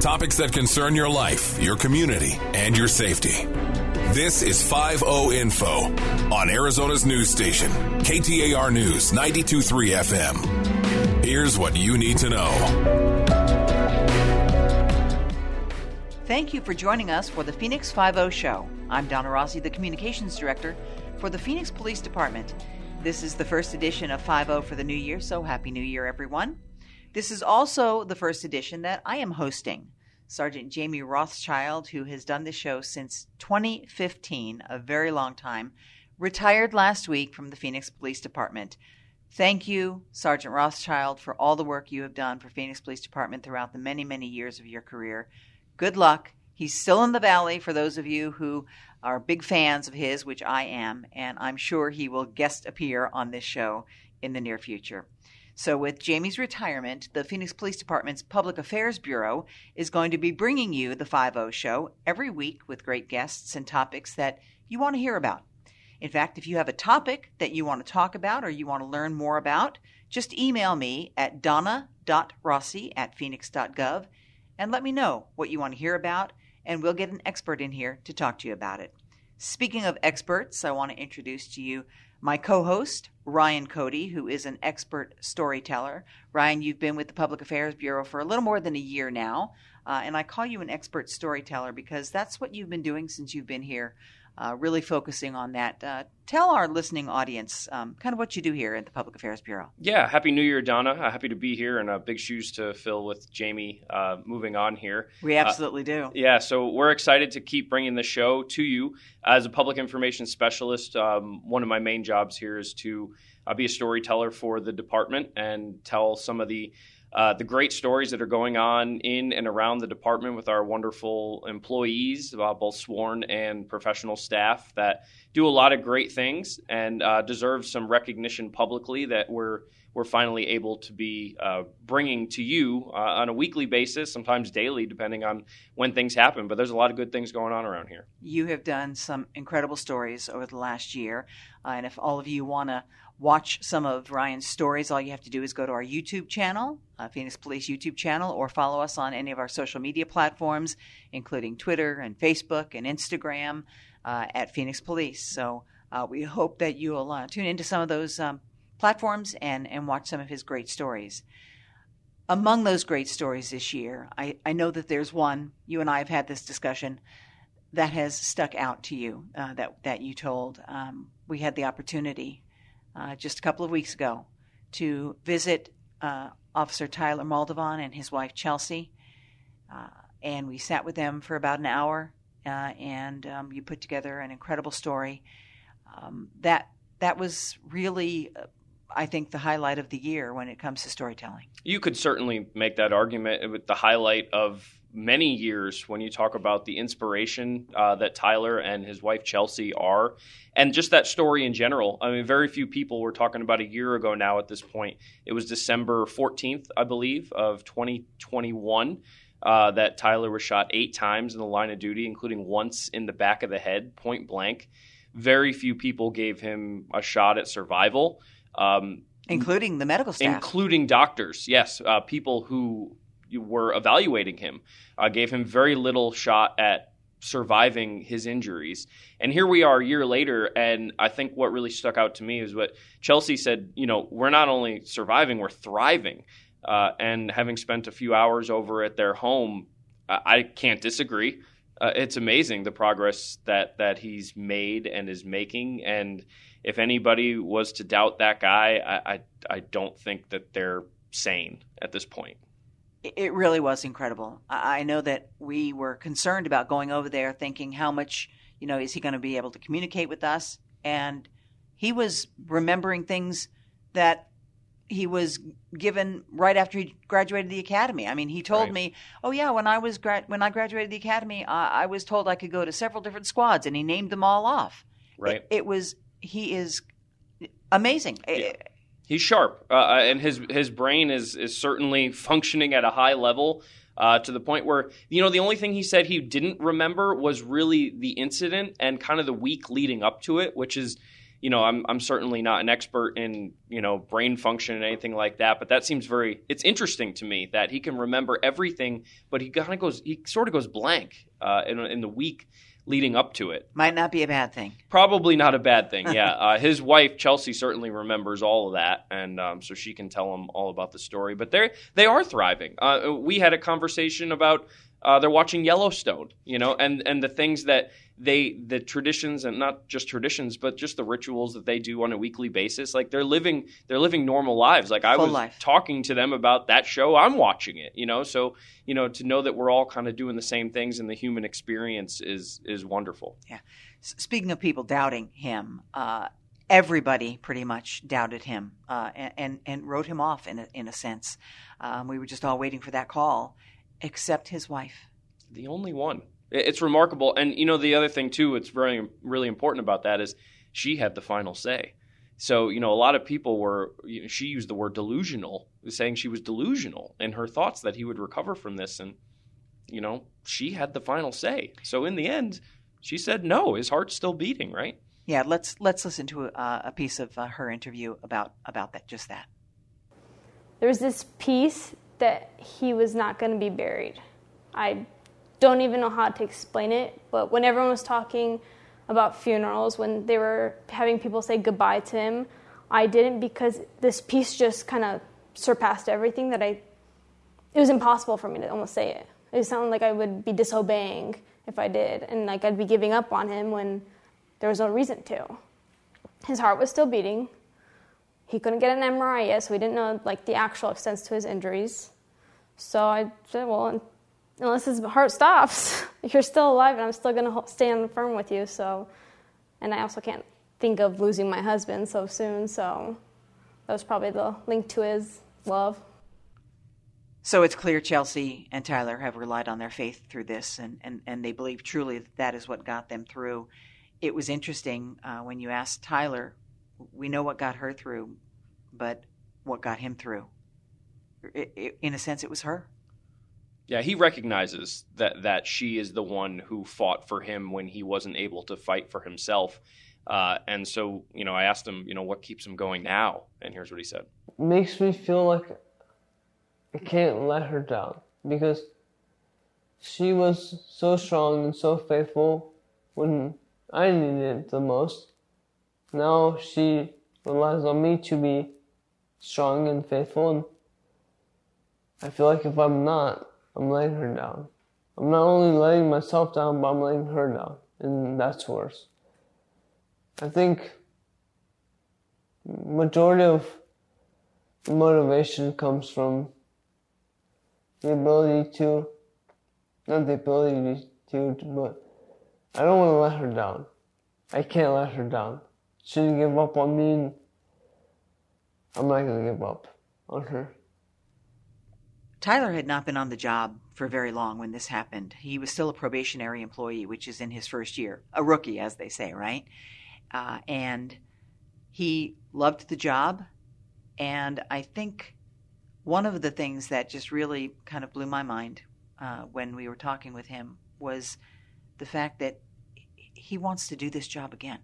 Topics that concern your life, your community, and your safety. This is 5 Info on Arizona's news station, KTAR News 923 FM. Here's what you need to know. Thank you for joining us for the Phoenix 5 Show. I'm Donna Rossi, the Communications Director for the Phoenix Police Department. This is the first edition of 5 for the new year, so Happy New Year, everyone. This is also the first edition that I am hosting. Sergeant Jamie Rothschild, who has done this show since 2015, a very long time, retired last week from the Phoenix Police Department. Thank you, Sergeant Rothschild, for all the work you have done for Phoenix Police Department throughout the many, many years of your career. Good luck. He's still in the valley for those of you who are big fans of his, which I am, and I'm sure he will guest appear on this show in the near future. So, with Jamie's retirement, the Phoenix Police Department's Public Affairs Bureau is going to be bringing you the 5 show every week with great guests and topics that you want to hear about. In fact, if you have a topic that you want to talk about or you want to learn more about, just email me at donna.rossi at phoenix.gov and let me know what you want to hear about, and we'll get an expert in here to talk to you about it. Speaking of experts, I want to introduce to you my co host, Ryan Cody, who is an expert storyteller. Ryan, you've been with the Public Affairs Bureau for a little more than a year now, uh, and I call you an expert storyteller because that's what you've been doing since you've been here uh, really focusing on that. Uh, tell our listening audience um, kind of what you do here at the Public Affairs Bureau. Yeah, happy New Year, Donna. Uh, happy to be here and uh, big shoes to fill with Jamie uh, moving on here. We absolutely do. Yeah, so we're excited to keep bringing the show to you. As a public information specialist, um, one of my main jobs here is to be a storyteller for the department and tell some of the uh, the great stories that are going on in and around the department with our wonderful employees, uh, both sworn and professional staff, that do a lot of great things and uh, deserve some recognition publicly that we're we're finally able to be uh, bringing to you uh, on a weekly basis, sometimes daily, depending on when things happen. But there's a lot of good things going on around here. You have done some incredible stories over the last year, uh, and if all of you want to watch some of Ryan's stories, all you have to do is go to our YouTube channel, uh, Phoenix Police YouTube channel, or follow us on any of our social media platforms, including Twitter and Facebook and Instagram uh, at Phoenix Police. So uh, we hope that you will uh, tune into some of those um, platforms and, and watch some of his great stories. Among those great stories this year, I, I know that there's one, you and I have had this discussion, that has stuck out to you uh, that, that you told. Um, we had the opportunity uh, just a couple of weeks ago to visit uh, Officer Tyler Moldovan and his wife Chelsea. Uh, and we sat with them for about an hour, uh, and um, you put together an incredible story. Um, that that was really, uh, I think, the highlight of the year when it comes to storytelling. You could certainly make that argument with the highlight of many years when you talk about the inspiration uh, that Tyler and his wife Chelsea are, and just that story in general. I mean, very few people were talking about a year ago now at this point. It was December 14th, I believe, of 2021. Uh, that Tyler was shot eight times in the line of duty, including once in the back of the head, point blank. Very few people gave him a shot at survival. Um, including the medical staff. Including doctors, yes. Uh, people who were evaluating him uh, gave him very little shot at surviving his injuries. And here we are a year later, and I think what really stuck out to me is what Chelsea said. You know, we're not only surviving, we're thriving. Uh, and having spent a few hours over at their home, I, I can't disagree. Uh, it's amazing the progress that that he's made and is making. And if anybody was to doubt that guy, I, I, I don't think that they're sane at this point it really was incredible. I know that we were concerned about going over there, thinking how much, you know, is he going to be able to communicate with us? And he was remembering things that he was given right after he graduated the academy. I mean, he told right. me, "Oh yeah, when I was gra- when I graduated the academy, I-, I was told I could go to several different squads," and he named them all off. Right. It, it was he is amazing. Yeah. It, he's sharp, uh, uh, and his his brain is is certainly functioning at a high level. Uh, to the point where you know the only thing he said he didn't remember was really the incident and kind of the week leading up to it, which is you know, I'm I'm certainly not an expert in you know brain function and anything like that, but that seems very. It's interesting to me that he can remember everything, but he kind of goes, he sort of goes blank uh, in in the week leading up to it. Might not be a bad thing. Probably not a bad thing. Yeah, uh, his wife Chelsea certainly remembers all of that, and um, so she can tell him all about the story. But they they are thriving. Uh, we had a conversation about uh, they're watching Yellowstone, you know, and and the things that they the traditions and not just traditions but just the rituals that they do on a weekly basis like they're living they're living normal lives. Like i Full was life. talking to them about that show. I'm watching it you know? So you know to know that we're all kind of doing the same things and the human experience is is wonderful. S- Speaking of people doubting him, uh, everybody pretty much doubted him uh, and, and and wrote him off in a, in a sense. Um, we were just all waiting for that call, except his wife. the only one. It's remarkable. And you know the other thing too it's very really important about that is she had the final say. So you know a lot of people were you know, she used the word delusional saying she was delusional in her thoughts that he would recover from this. And you know she had the final say. So in the end she said no his heart's still beating right? Yeah, let's let's listen to a, a piece of uh, her interview about about that just that. there was this piece that he was not going to be buried. I don't even know how to explain it, but when everyone was talking about funerals, when they were having people say goodbye to him, I didn't because this piece just kind of surpassed everything that I. It was impossible for me to almost say it. It sounded like I would be disobeying if I did, and like I'd be giving up on him when there was no reason to. His heart was still beating he couldn't get an MRI yet, so we didn't know like the actual extent to his injuries. So I said, well, unless his heart stops, you're still alive, and I'm still gonna stand firm with you. So, and I also can't think of losing my husband so soon. So that was probably the link to his love. So it's clear Chelsea and Tyler have relied on their faith through this, and, and, and they believe truly that that is what got them through. It was interesting uh, when you asked Tyler, we know what got her through, but what got him through? I i in a sense, it was her. yeah he recognizes that that she is the one who fought for him when he wasn't able to fight for himself uh, and so you know i asked him you know what keeps him going now and here's what he said makes me feel like I can't let her down because she was so strong and so faithful when I needed it the most. Now she relies on me to be strong and faithful, and I feel like if I'm not, I'm letting her down. I'm not only letting myself down, but I'm letting her down, and that's worse. I think majority of motivation comes from the ability to, not the ability to, but I don't want to let her down. I can't let her down. She didn't give up on me, and I'm not going to give up on her. Tyler had not been on the job for very long when this happened. He was still a probationary employee, which is in his first year, a rookie, as they say, right? Uh, and he loved the job. And I think one of the things that just really kind of blew my mind uh, when we were talking with him was the fact that he wants to do this job again.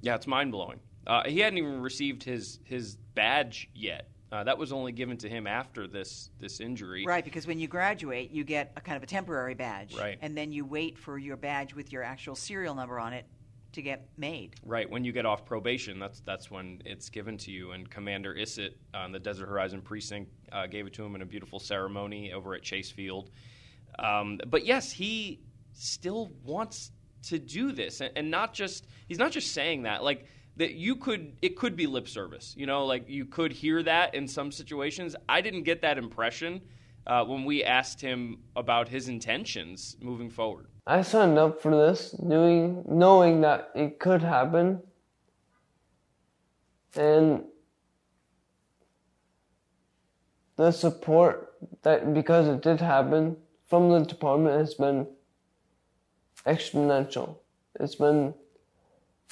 Yeah, it's mind blowing. Uh, he hadn't even received his his badge yet. Uh, that was only given to him after this this injury. Right, because when you graduate, you get a kind of a temporary badge. Right. And then you wait for your badge with your actual serial number on it to get made. Right when you get off probation, that's that's when it's given to you. And Commander Issett on the Desert Horizon precinct uh, gave it to him in a beautiful ceremony over at Chase Field. Um, but yes, he still wants to do this, and, and not just he's not just saying that. Like that, you could it could be lip service. You know, like you could hear that in some situations. I didn't get that impression uh, when we asked him about his intentions moving forward. I signed up for this, doing knowing that it could happen, and the support that because it did happen from the department has been exponential. It's been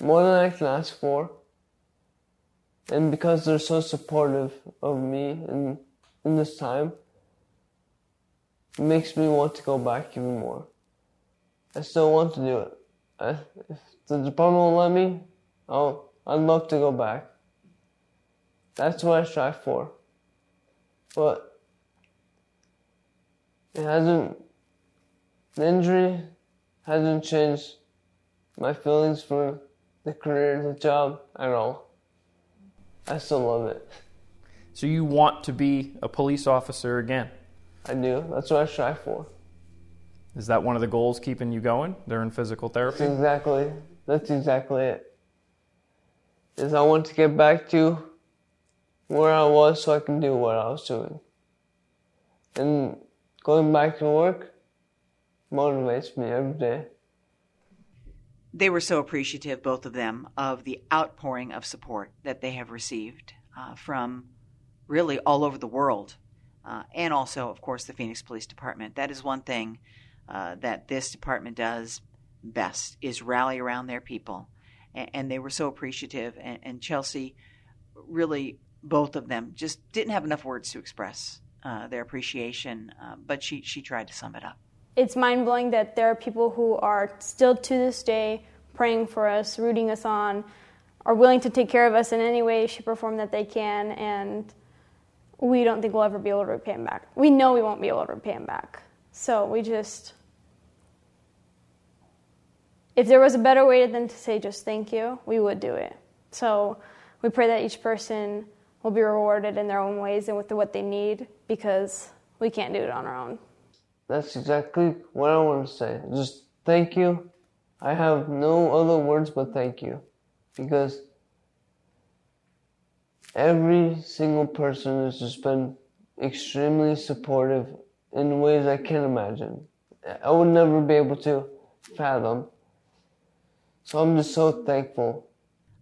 more than I can ask for, and because they're so supportive of me in in this time, it makes me want to go back even more. I still want to do it. I, if the department will let me, Oh, I'd love to go back. That's what I strive for. But it hasn't, the injury hasn't changed my feelings for the career, the job at all. I still love it. So you want to be a police officer again? I do. That's what I strive for. Is that one of the goals keeping you going during physical therapy? That's exactly. That's exactly it. Is I want to get back to where I was so I can do what I was doing. And going back to work motivates me every day. They were so appreciative, both of them, of the outpouring of support that they have received uh, from really all over the world, uh, and also, of course, the Phoenix Police Department. That is one thing uh, that this department does best is rally around their people, and, and they were so appreciative. And, and, Chelsea, really, both of them just didn't have enough words to express uh, their appreciation, uh, but she she tried to sum it up it's mind blowing that there are people who are still to this day praying for us, rooting us on, are willing to take care of us in any way, shape, or form that they can, and we don't think we'll ever be able to repay them back. We know we won't be able to repay them back. So we just. If there was a better way than to say just thank you, we would do it. So we pray that each person will be rewarded in their own ways and with what they need because we can't do it on our own. That's exactly what I want to say. Just thank you. I have no other words but thank you. Because every single person has just been extremely supportive in ways I can't imagine. I would never be able to fathom. So I'm just so thankful.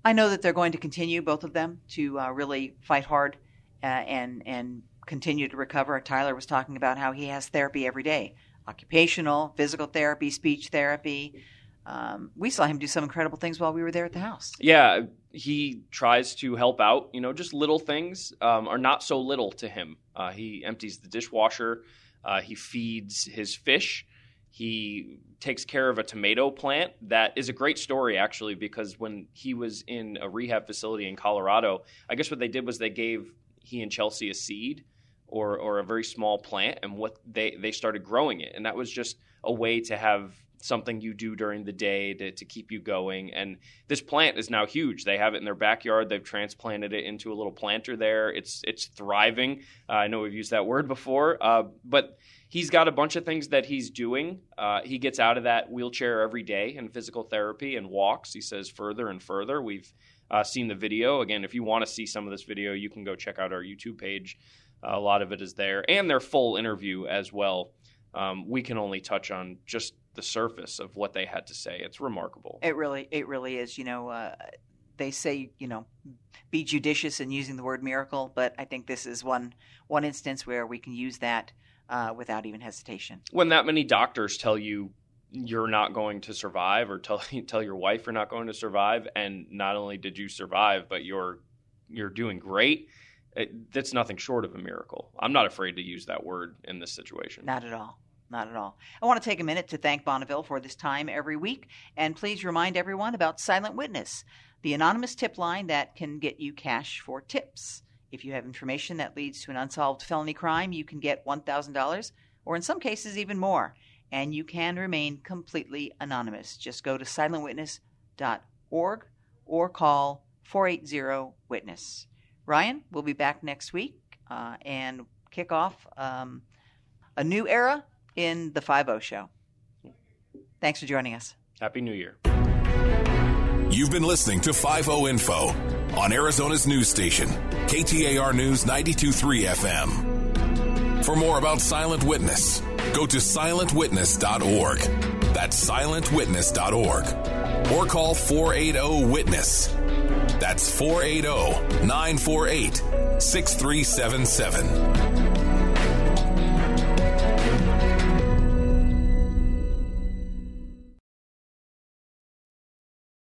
I know that they're going to continue, both of them, to uh, really fight hard uh, and and continue to recover. Tyler was talking about how he has therapy every day occupational, physical therapy, speech therapy. Um, we saw him do some incredible things while we were there at the house. Yeah, he tries to help out. You know, just little things um, are not so little to him. Uh, he empties the dishwasher. Uh, he feeds his fish. He takes care of a tomato plant. That is a great story, actually, because when he was in a rehab facility in Colorado, I guess what they did was they gave he and Chelsea a seed or or a very small plant and what they they started growing it. And that was just a way to have something you do during the day to, to keep you going. And this plant is now huge. They have it in their backyard. They've transplanted it into a little planter there. It's it's thriving. Uh, i know we've used that word before uh, but he's got a bunch of things that he's doing. Uh, he gets out of that wheelchair every day in physical therapy and walks. He says further and further. We've uh, seen the video. Again if you want to see some of this video you can go check out our youtube page a lot of it is there, and their full interview as well. Um, we can only touch on just the surface of what they had to say. It's remarkable. It really, it really is. You know, uh, they say, you know, be judicious in using the word miracle, but I think this is one one instance where we can use that uh, without even hesitation. When that many doctors tell you you're not going to survive, or tell tell your wife you're not going to survive, and not only did you survive, but you're you're doing great it, that's nothing short of a miracle. I'm not afraid to use that word in this situation. Not at all. Not at all. I want to take a minute to thank Bonneville for this time every week, and please remind everyone about Silent Witness, the anonymous tip line that can get you cash for tips. If you have information that leads to an unsolved felony crime, you can get $1,000, or in some cases, even more. And you can remain completely anonymous. Just go to silentwitness.org or call 480 Witness. Ryan, we'll be back next week uh, and kick off um, a new era in the 5 Show. Thanks for joining us. Happy New Year. You've been listening to 5 Info on Arizona's news station, KTAR News 923 FM. For more about Silent Witness, go to silentwitness.org. That's silentwitness.org. Or call 480 Witness. That's 480 948 6377.